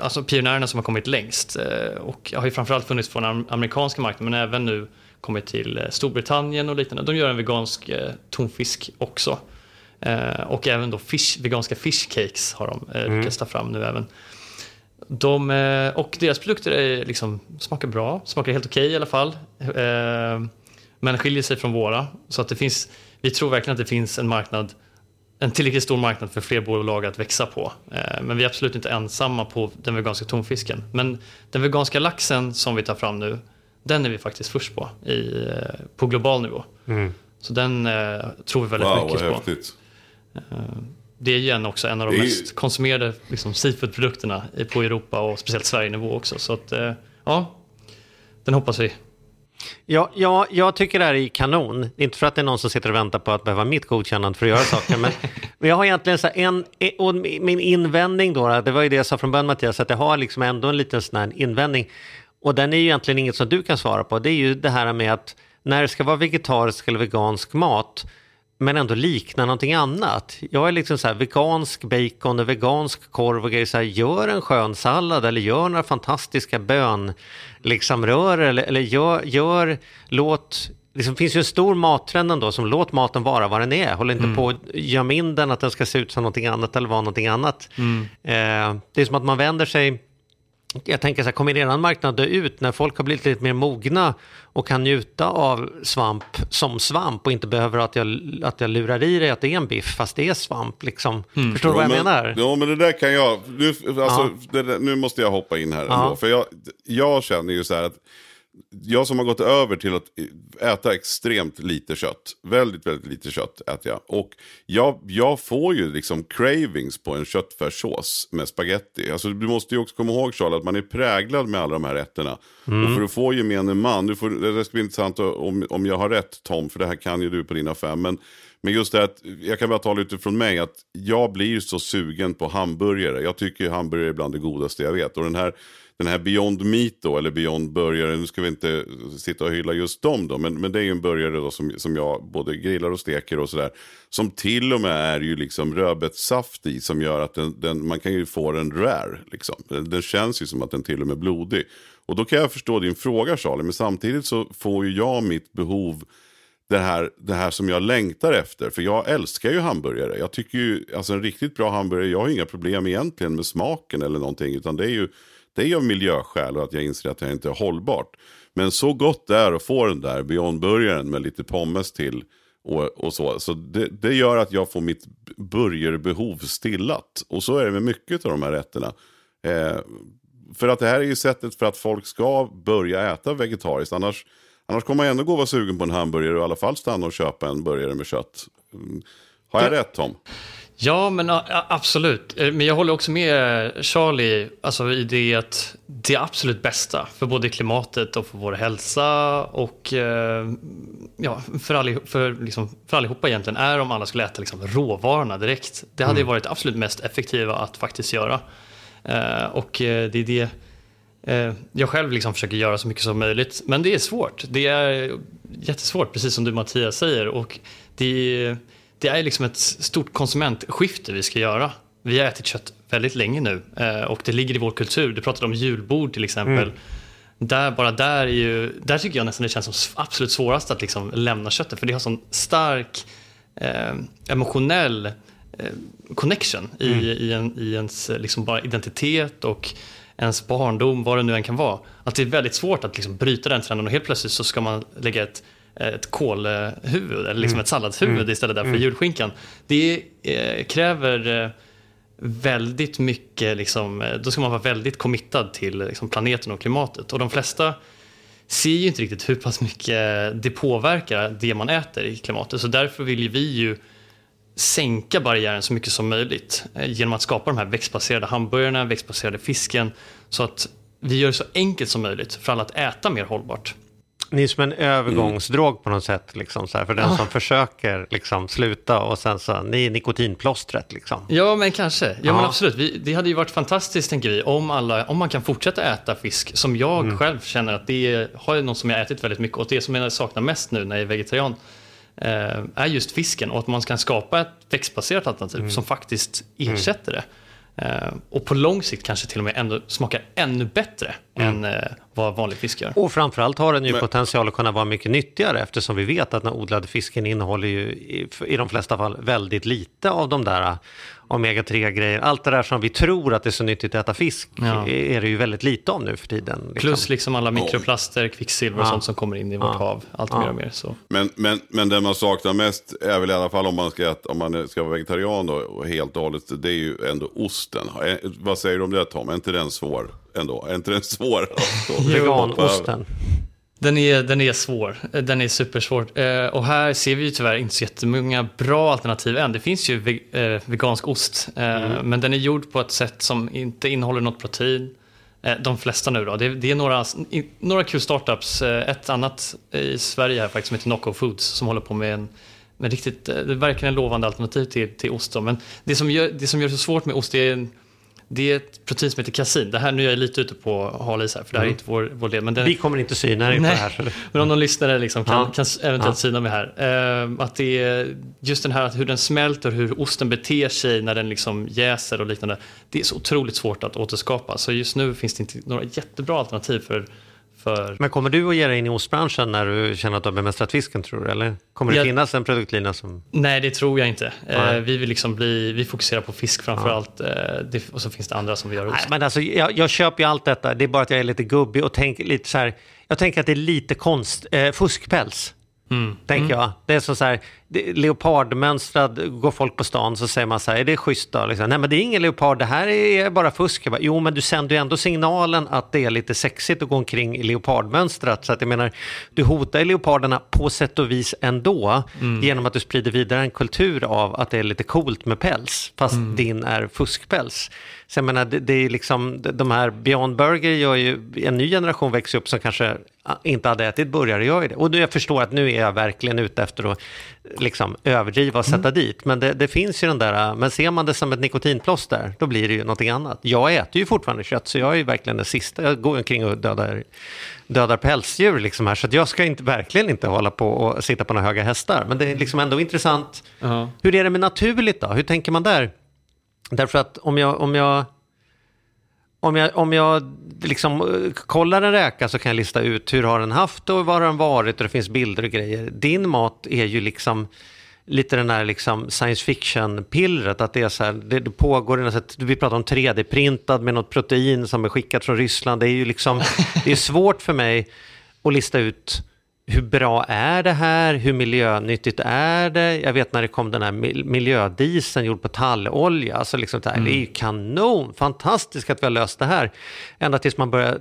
alltså pionjärerna som har kommit längst eh, och har ju framförallt funnits på den amerikanska marknaden men även nu kommit till eh, Storbritannien och liknande. De gör en vegansk eh, tonfisk också. Och även då fish, veganska fish cakes har de mm. lyckats ta fram nu även. De, och deras produkter är liksom, smakar bra, smakar helt okej okay i alla fall. Men skiljer sig från våra. Så att det finns, vi tror verkligen att det finns en marknad en tillräckligt stor marknad för fler bolag att växa på. Eh, men vi är absolut inte ensamma på den veganska tonfisken. Men den veganska laxen som vi tar fram nu, den är vi faktiskt först på i, eh, på global nivå. Mm. Så den eh, tror vi väldigt wow, mycket på. Häftigt. Det är igen också en av de mest konsumerade liksom, seafoodprodukterna på Europa och speciellt Sverige-nivå också. Så att, ja, den hoppas vi Ja, ja, jag tycker det här är kanon. Inte för att det är någon som sitter och väntar på att behöva mitt godkännande för att göra saker. men, men <laughs> jag har egentligen så en, och min invändning då, det var ju det jag sa från början Mattias, att jag har liksom ändå en liten sån här invändning. Och den är ju egentligen inget som du kan svara på. Det är ju det här med att när det ska vara vegetarisk eller vegansk mat, men ändå likna någonting annat. Jag är liksom så här, vegansk bacon och vegansk korv och grejer. Så här, gör en skön sallad eller gör några fantastiska bön liksom rör eller, eller gör, gör, låt det liksom, finns ju en stor mattrend ändå som låt maten vara vad den är. Håll inte mm. på att gömma in den att den ska se ut som någonting annat eller vara någonting annat. Mm. Eh, det är som att man vänder sig jag tänker så här, kommer eran marknad dö ut när folk har blivit lite mer mogna och kan njuta av svamp som svamp och inte behöver att jag, att jag lurar i dig att det är en biff fast det är svamp. Liksom. Mm. Förstår du vad jag men, menar? Ja, men det där kan jag, nu, alltså, ja. det, nu måste jag hoppa in här ja. ändå. För jag, jag känner ju så här att jag som har gått över till att äta extremt lite kött. Väldigt, väldigt lite kött äter jag. Och jag, jag får ju liksom cravings på en köttfärssås med spaghetti. Alltså du måste ju också komma ihåg Charles att man är präglad med alla de här rätterna. Mm. Och för att få gemene man, du får, det ska bli intressant om, om jag har rätt Tom, för det här kan ju du på dina fem. Men Men just det att, jag kan bara tala utifrån mig, att jag blir så sugen på hamburgare. Jag tycker hamburgare är bland det godaste jag vet. Och den här, den här Beyond Meat då, eller Beyond Burgare, nu ska vi inte sitta och hylla just dem då, men, men det är ju en burgare då som, som jag både grillar och steker och sådär. Som till och med är ju liksom rödbetssaft i, som gör att den, den, man kan ju få den rare. Liksom. Den, den känns ju som att den till och med är blodig. Och då kan jag förstå din fråga Charlie, men samtidigt så får ju jag mitt behov det här, det här som jag längtar efter. För jag älskar ju hamburgare. Jag tycker ju, alltså en riktigt bra hamburgare, jag har inga problem egentligen med smaken eller någonting. Utan det är ju det är av miljöskäl och att jag inser att det inte är hållbart. Men så gott det är att få den där Beyond-burgaren med lite pommes till. Och, och så så det, det, gör att jag får mitt burgerbehov stillat. Och så är det med mycket av de här rätterna. Eh, för att det här är ju sättet för att folk ska börja äta vegetariskt. Annars Annars kommer man ändå gå och vara sugen på en hamburgare och i alla fall stanna och köpa en burgare med kött. Mm. Har jag rätt Tom? Ja, men absolut. Eh, men jag håller också med Charlie alltså, i det att det absolut bästa för både klimatet och för vår hälsa och eh, ja, för, all, för, liksom, för allihopa egentligen är om alla skulle äta liksom, råvarorna direkt. Det hade mm. varit absolut mest effektiva att faktiskt göra. Eh, och det är det Eh, jag själv liksom försöker göra så mycket som möjligt, men det är svårt. Det är jättesvårt, precis som du Mattias säger. Och det, det är liksom ett stort konsumentskifte vi ska göra. Vi har ätit kött väldigt länge nu eh, och det ligger i vår kultur. Du pratade om julbord till exempel. Mm. Där, bara där, är ju, där tycker jag nästan det känns som absolut svårast att liksom lämna köttet, för det har sån stark eh, emotionell eh, connection i, mm. i, en, i ens liksom bara identitet och ens barndom, vad det nu än kan vara. Att det är väldigt svårt att liksom bryta den trenden och helt plötsligt så ska man lägga ett, ett kolhuvud eller liksom mm. ett salladshuvud mm. istället där för mm. julskinkan. Det eh, kräver eh, väldigt mycket, liksom, eh, då ska man vara väldigt committad till liksom, planeten och klimatet. Och de flesta ser ju inte riktigt hur pass mycket det påverkar det man äter i klimatet. Så därför vill vi ju sänka barriären så mycket som möjligt eh, genom att skapa de här växtbaserade hamburgarna, växtbaserade fisken så att vi gör det så enkelt som möjligt för alla att äta mer hållbart. Ni är som en övergångsdrog mm. på något sätt, liksom, så här, för den ah. som försöker liksom, sluta och sen så, ni är nikotinplåstret. Liksom. Ja, men kanske. Ja, ah. men absolut. Vi, det hade ju varit fantastiskt, tänker vi, om, alla, om man kan fortsätta äta fisk, som jag mm. själv känner att det är, har något som jag ätit väldigt mycket och det som jag saknar mest nu när jag är vegetarian, Eh, är just fisken och att man kan skapa ett växtbaserat alternativ mm. som faktiskt ersätter det. Uh, och på lång sikt kanske till och med ändå smakar ännu bättre mm. än uh, vad vanlig fisk gör. Och framförallt har den ju Men... potential att kunna vara mycket nyttigare eftersom vi vet att den odlade fisken innehåller ju i, i de flesta fall väldigt lite av de där omega-3-grejer. Allt det där som vi tror att det är så nyttigt att äta fisk ja. är det ju väldigt lite av nu för tiden. Liksom. Plus liksom alla mikroplaster, kvicksilver och ja. sånt som kommer in i vårt ja. hav. Allt mer och mer. Så. Men, men, men det man saknar mest är väl i alla fall om man ska, om man ska vara vegetarian då, och helt och hållet, det är ju ändå osten. Vad säger du om det Tom? Är inte den svår ändå? Är inte den svår? Veganosten. <laughs> Den är, den är svår. Den är supersvår. Eh, och här ser vi ju tyvärr inte så jättemånga bra alternativ än. Det finns ju eh, vegansk ost, eh, mm. men den är gjord på ett sätt som inte innehåller något protein. De flesta nu då. Det, är några, några kul startups. Ett annat i Sverige här faktiskt som heter Nocco Foods som håller på med en med riktigt, det är verkligen en lovande alternativ till, till ost. Då. Men det som, gör, det som gör det så svårt med ost är det är ett protein som heter kasin. Det här, nu är jag lite ute på hal is här, för det här är mm. inte vår, vår del. Men den, Vi kommer inte syna dig på det här. Men om någon lyssnare liksom kan, ja. kan eventuellt ja. syna mig här. Uh, att det är just den här hur den smälter, hur osten beter sig när den liksom jäser och liknande. Det är så otroligt svårt att återskapa. Så just nu finns det inte några jättebra alternativ för för... Men kommer du att ge dig in i ostbranschen när du känner att du har bemästrat fisken tror du? Eller kommer det jag... finnas en produktlina som... Nej, det tror jag inte. Eh, vi vill liksom bli, vi fokuserar på fisk framför ja. allt. Eh, och så finns det andra som vi gör ost. Nej, men alltså, jag, jag köper ju allt detta. Det är bara att jag är lite gubbig och tänker lite så här. Jag tänker att det är lite konst, eh, fuskpäls. Mm. Tänker mm. jag. Det är så, så här, leopardmönstrad, går folk på stan så säger man så här, är det schysst då? Liksom, Nej men det är ingen leopard, det här är bara fusk. Bara, jo men du sänder ju ändå signalen att det är lite sexigt att gå omkring i leopardmönstrat. Så att jag menar, du hotar leoparderna på sätt och vis ändå mm. genom att du sprider vidare en kultur av att det är lite coolt med päls, fast mm. din är fuskpäls. Så jag menar, det, det, är liksom, de här Beyond Burger gör ju, en ny generation växer upp som kanske inte hade ätit burgare gör ju det. Och jag förstår att nu är jag verkligen ute efter att liksom överdriva och sätta mm. dit. Men det, det, finns ju den där, men ser man det som ett nikotinplåster, då blir det ju någonting annat. Jag äter ju fortfarande kött, så jag är ju verkligen den sista. Jag går omkring och dödar, dödar pälsdjur liksom här, så jag ska inte, verkligen inte hålla på och sitta på några höga hästar. Men det är liksom ändå intressant. Uh -huh. Hur är det med naturligt då? Hur tänker man där? Därför att om jag, om jag om jag, om jag liksom eh, kollar en räka så kan jag lista ut hur har den haft och var har den varit och det finns bilder och grejer. Din mat är ju liksom lite den här liksom science fiction-pillret, att det är så här, det, det pågår, vi pratar om 3D-printad med något protein som är skickat från Ryssland. Det är ju liksom, det är svårt för mig att lista ut hur bra är det här? Hur miljönyttigt är det? Jag vet när det kom den här miljödieseln gjord på tallolja. Alltså liksom det, här, mm. det är ju kanon, fantastiskt att vi har löst det här. Ända tills man börjar,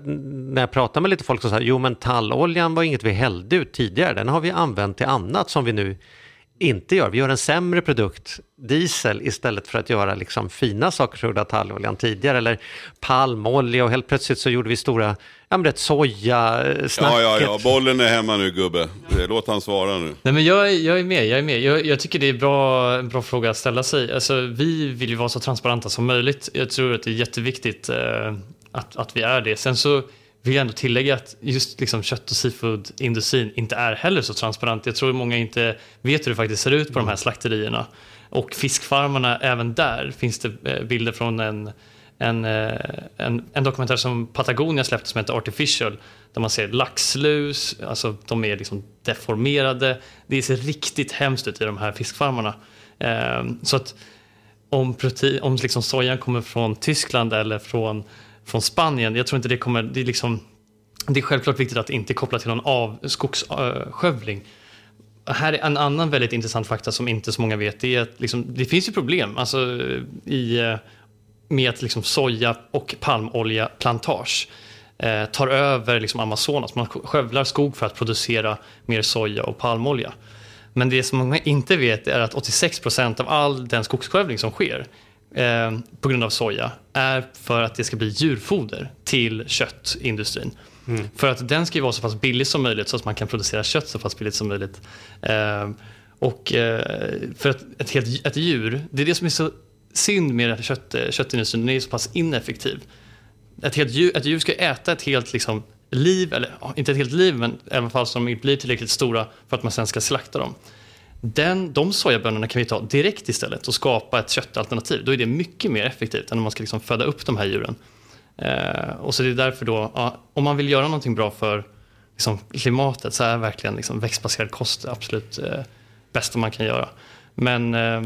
när jag pratar med lite folk så säger jo men talloljan var inget vi hällde ut tidigare, den har vi använt till annat som vi nu inte gör. Vi gör en sämre produkt, diesel, istället för att göra liksom fina saker som gjorda talloljan tidigare. Eller palmolja och helt plötsligt så gjorde vi stora, ja men rätt soja, snacket. Ja, ja, ja, bollen är hemma nu gubbe. Låt han svara nu. Nej men jag, jag är med, jag är med. Jag, jag tycker det är bra, en bra fråga att ställa sig. Alltså, vi vill ju vara så transparenta som möjligt. Jag tror att det är jätteviktigt eh, att, att vi är det. Sen så vill jag ändå tillägga att just liksom kött och seafoodindustrin inte är heller så transparent. Jag tror många inte vet hur det faktiskt ser ut på de här slakterierna. Och fiskfarmarna, även där finns det eh, bilder från en, en, eh, en, en dokumentär som Patagonia släppte som heter Artificial. Där man ser laxlus, alltså de är liksom deformerade. Det ser riktigt hemskt ut i de här fiskfarmarna. Ehm, så att om, protein, om liksom sojan kommer från Tyskland eller från från Spanien. Jag tror inte det kommer, det är, liksom, det är självklart viktigt att inte koppla till någon av eh, skogsskövling. Här är en annan väldigt intressant fakta som inte så många vet. Det, är att liksom, det finns ju problem alltså, i, eh, med att liksom soja och palmolja plantage eh, tar över liksom Amazonas. Man skövlar skog för att producera mer soja och palmolja. Men det som många inte vet är att 86 procent av all den skogsskövling som sker eh, på grund av soja är för att det ska bli djurfoder till köttindustrin. Mm. För att den ska vara så pass billig som möjligt så att man kan producera kött så pass billigt som möjligt. Eh, och eh, för att ett, helt, ett djur, det är det som är så synd med kött, köttindustrin, den är så pass ineffektiv. Ett, helt djur, ett djur ska äta ett helt liksom, liv, eller inte ett helt liv, men i alla fall som blir tillräckligt stora för att man sen ska slakta dem. Den, de sojabönorna kan vi ta direkt istället och skapa ett köttalternativ. Då är det mycket mer effektivt än om man ska liksom föda upp de här djuren. Eh, och så det är därför då, ja, om man vill göra någonting bra för liksom, klimatet så är verkligen liksom, växtbaserad kost det absolut eh, bästa man kan göra. Men eh,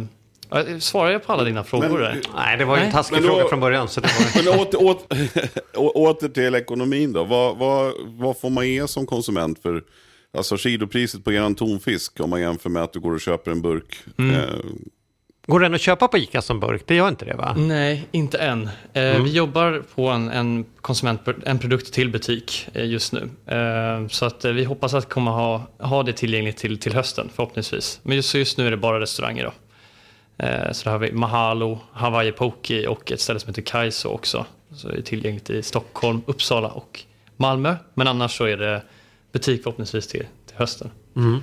Svarar jag på alla dina frågor? Men, nej, det var ju en taskig fråga då, från början. Så det var... <laughs> Men åter, åter, åter till ekonomin då. Vad, vad, vad får man ge som konsument för Alltså kilopriset på eran tonfisk om man jämför med att du går och köper en burk. Mm. Eh, Går den att köpa på ICA som burk? Det gör inte det va? Nej, inte än. Eh, mm. Vi jobbar på en, en, konsument, en produkt till butik eh, just nu. Eh, så att vi hoppas att komma ha, ha det tillgängligt till, till hösten förhoppningsvis. Men just, just nu är det bara restauranger då. Så där har vi Mahalo, Hawaii Poke och ett ställe som heter Kaiso också. Så det är tillgängligt i Stockholm, Uppsala och Malmö. Men annars så är det butik förhoppningsvis till, till hösten. Mm.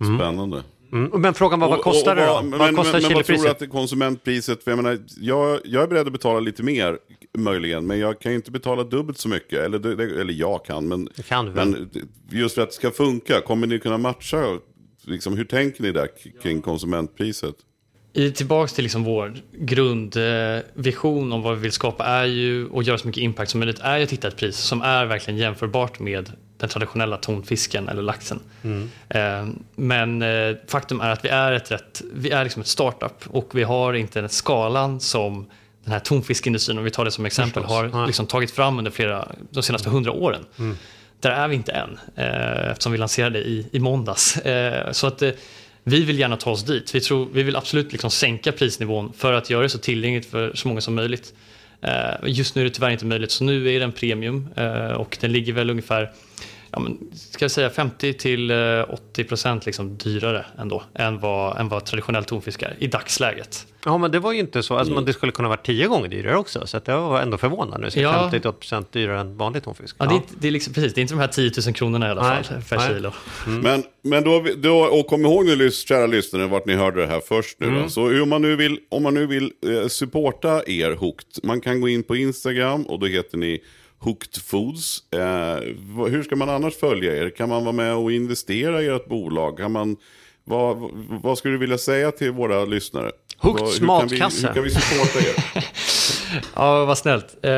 Mm. Spännande. Mm. Men frågan var, vad kostar det då? Vad men, kostar men, men vad tror du att det konsumentpriset? För jag, menar, jag, jag är beredd att betala lite mer, möjligen. Men jag kan ju inte betala dubbelt så mycket. Eller, eller jag kan, men, kan men just för att det ska funka. Kommer ni kunna matcha? Liksom, hur tänker ni där kring konsumentpriset? I, tillbaks till liksom vår grundvision om vad vi vill skapa är ju, och göra så mycket impact som möjligt, är ju att hitta ett pris som är verkligen jämförbart med den traditionella tonfisken eller laxen. Mm. Eh, men eh, faktum är att vi är ett, rätt, vi är liksom ett startup och vi har inte den skalan som den här tonfiskindustrin, om vi tar det som exempel, Förstås. har liksom tagit fram under flera, de senaste hundra åren. Mm. Där är vi inte än, eh, eftersom vi lanserade i, i måndags. så att vi vill gärna ta oss dit. Vi, tror, vi vill absolut liksom sänka prisnivån för att göra det så tillgängligt för så många som möjligt. Eh, just nu är det tyvärr inte möjligt, så nu är den premium eh, och den ligger väl ungefär ja, men, ska jag säga 50 till 80 procent liksom dyrare ändå än vad, än vad traditionell tonfisk är i dagsläget. Ja, men det var ju inte så. Alltså, mm. Det skulle kunna vara tio gånger dyrare också. Så att jag var ändå förvånad nu. Så ja. 50-80% dyrare än vanlig tonfisk. Ja, ja. Det, är, det, är liksom, precis, det är inte de här 10 000 kronorna i alla fall Nej. per Nej. kilo. Mm. Men, men då, då, och kom ihåg nu, kära lyssnare, vart ni hörde det här först nu. Mm. Så hur man nu vill, om man nu vill eh, supporta er Hooked, man kan gå in på Instagram och då heter ni Hooked Foods. Eh, hur ska man annars följa er? Kan man vara med och investera i ert bolag? Kan man, vad, vad skulle du vilja säga till våra lyssnare? Hooks matkasse. Hur kan vi supporta er? <laughs> ja, vad snällt. Eh,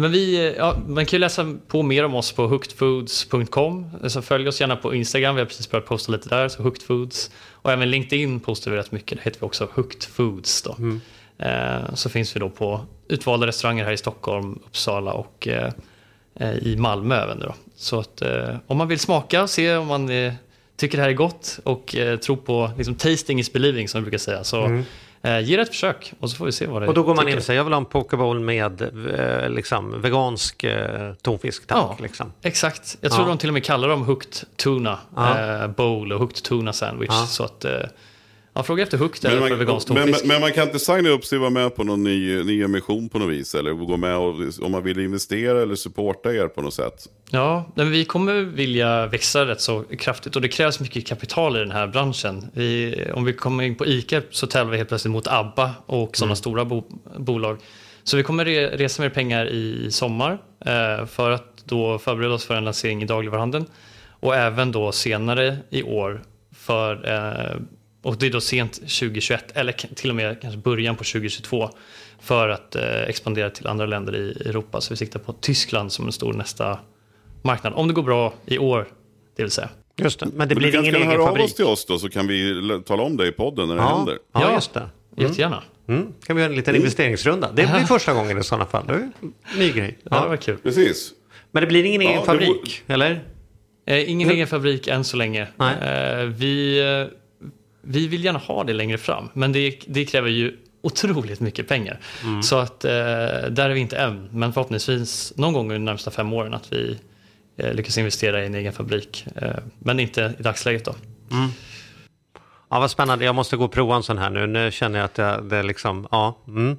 men vi, ja, man kan ju läsa på mer om oss på hookedfoods.com. Så följ oss gärna på Instagram, vi har precis börjat posta lite där, så Hooked Foods. Och även LinkedIn postar vi rätt mycket, där heter vi också Hooked Foods. Då. Mm. Eh, så finns vi då på utvalda restauranger här i Stockholm, Uppsala och eh, i Malmö även. Då. Så att om man vill smaka och se om man tycker det här är gott och tror på liksom, tasting is believing som vi brukar säga. Så mm Eh, ge det ett försök och så får vi se vad det Och då går man in och säger jag vill ha en pokebowl med eh, liksom, vegansk eh, tonfisk. Ja, liksom. exakt. Jag tror ja. de till och med kallar dem hooked tuna ja. eh, bowl och hooked tuna sandwich. Ja. Så att, eh, Ja, fråga efter hooked eller man, för vegansk men, men, men, man kan inte signa upp sig och vara med på någon ny, ny emission på något vis? Eller gå med och, om man vill investera eller supporta er på något sätt? Ja, men vi kommer vilja växa rätt så kraftigt och det krävs mycket kapital i den här branschen. Vi, om vi kommer in på ICA så tävlar vi helt plötsligt mot ABBA och sådana mm. stora bo, bolag. Så vi kommer re, resa mer pengar i sommar eh, för att då förbereda oss för en lansering i dagligvaruhandeln och även då senare i år för eh, och det är då sent 2021 eller till och med kanske början på 2022 för att eh, expandera till andra länder i Europa. Så vi siktar på Tyskland som en stor nästa marknad. Om det går bra i år, det vill säga. Just det, men det blir men ingen egen fabrik. Du kan höra av oss till oss då så kan vi tala om det i podden när det ja, händer. Ja, just det. Mm. Jättegärna. Mm. Kan vi göra en liten mm. investeringsrunda? Det blir första gången i sådana fall. Det är ny grej. Ja, det var kul. Precis. Men det blir ingen egen fabrik, var... eller? Eh, ingen egen fabrik än så länge. Eh, vi eh, vi vill gärna ha det längre fram, men det, det kräver ju otroligt mycket pengar. Mm. Så att eh, där är vi inte än, men förhoppningsvis någon gång under de närmsta fem åren att vi eh, lyckas investera i en egen fabrik. Eh, men inte i dagsläget då. Mm. Ja, vad spännande. Jag måste gå och prova en sån här nu. Nu känner jag att det, det är liksom, ja. Mm.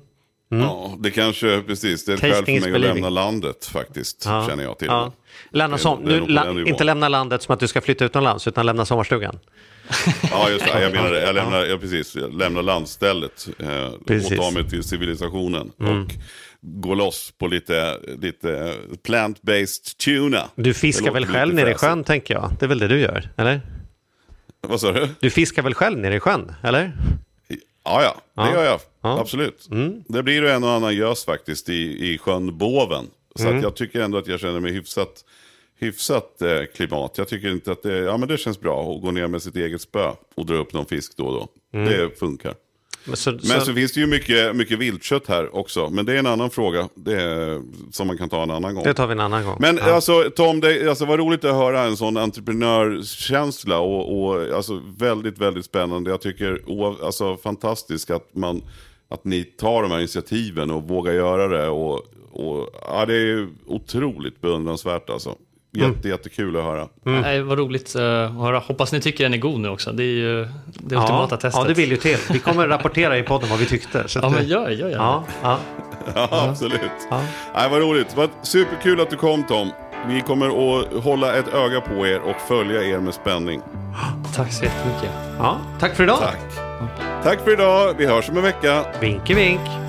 Mm. Ja, det kanske, precis, det är ett skäl för mig att lämna landet faktiskt, ja. känner jag till. Ja. Lämna som, nu, la, inte lämna landet som att du ska flytta utomlands, utan lämna sommarstugan. <laughs> ja, just det. Jag menar det. Jag lämnar, ja, precis, jag lämnar landstället eh, och tar mig till civilisationen. Mm. Och går loss på lite, lite plant-based tuna. Du fiskar väl själv nere i sjön, tänker jag. Det är väl det du gör, eller? Vad sa du? Du fiskar väl själv nere i sjön, eller? Ja, ja, det ja. gör jag. Ja. Absolut. Mm. Det blir en och annan gös faktiskt i, i sjön Boven. Så mm. jag tycker ändå att jag känner mig hyfsat hyfsat eh, klimat. Jag tycker inte att det, ja, men det känns bra att gå ner med sitt eget spö och dra upp någon fisk då och då. Mm. Det funkar. Men, så, men så... så, finns det ju mycket, mycket viltkött här också. Men det är en annan fråga är, som man kan ta en annan gång. Det tar vi en annan gång. Men ja. alltså, Tom, det alltså, var roligt att höra en sån entreprenörskänsla. Och, och alltså, väldigt, väldigt spännande. Jag tycker alltså, fantastiskt att, man, att ni tar de här initiativen och vågar göra det. Och, och, ja, det är otroligt beundransvärt alltså. Mm. Jätte, mm. Jättekul att höra. Mm. Nej, vad roligt uh, att höra. Hoppas ni tycker den är god nu också. Det är ju det ja, ultimata testet. Ja, det vill ju till. Vi kommer rapportera i podden vad vi tyckte. Så ja, men gör, gör, gör ja, ja. ja, absolut. Ja. Nej, vad roligt. Vad superkul att du kom Tom. Vi kommer att hålla ett öga på er och följa er med spänning. Tack så jättemycket. Ja, tack för idag. Tack. Tack för idag. Vi hörs om en vecka. Vinke vink.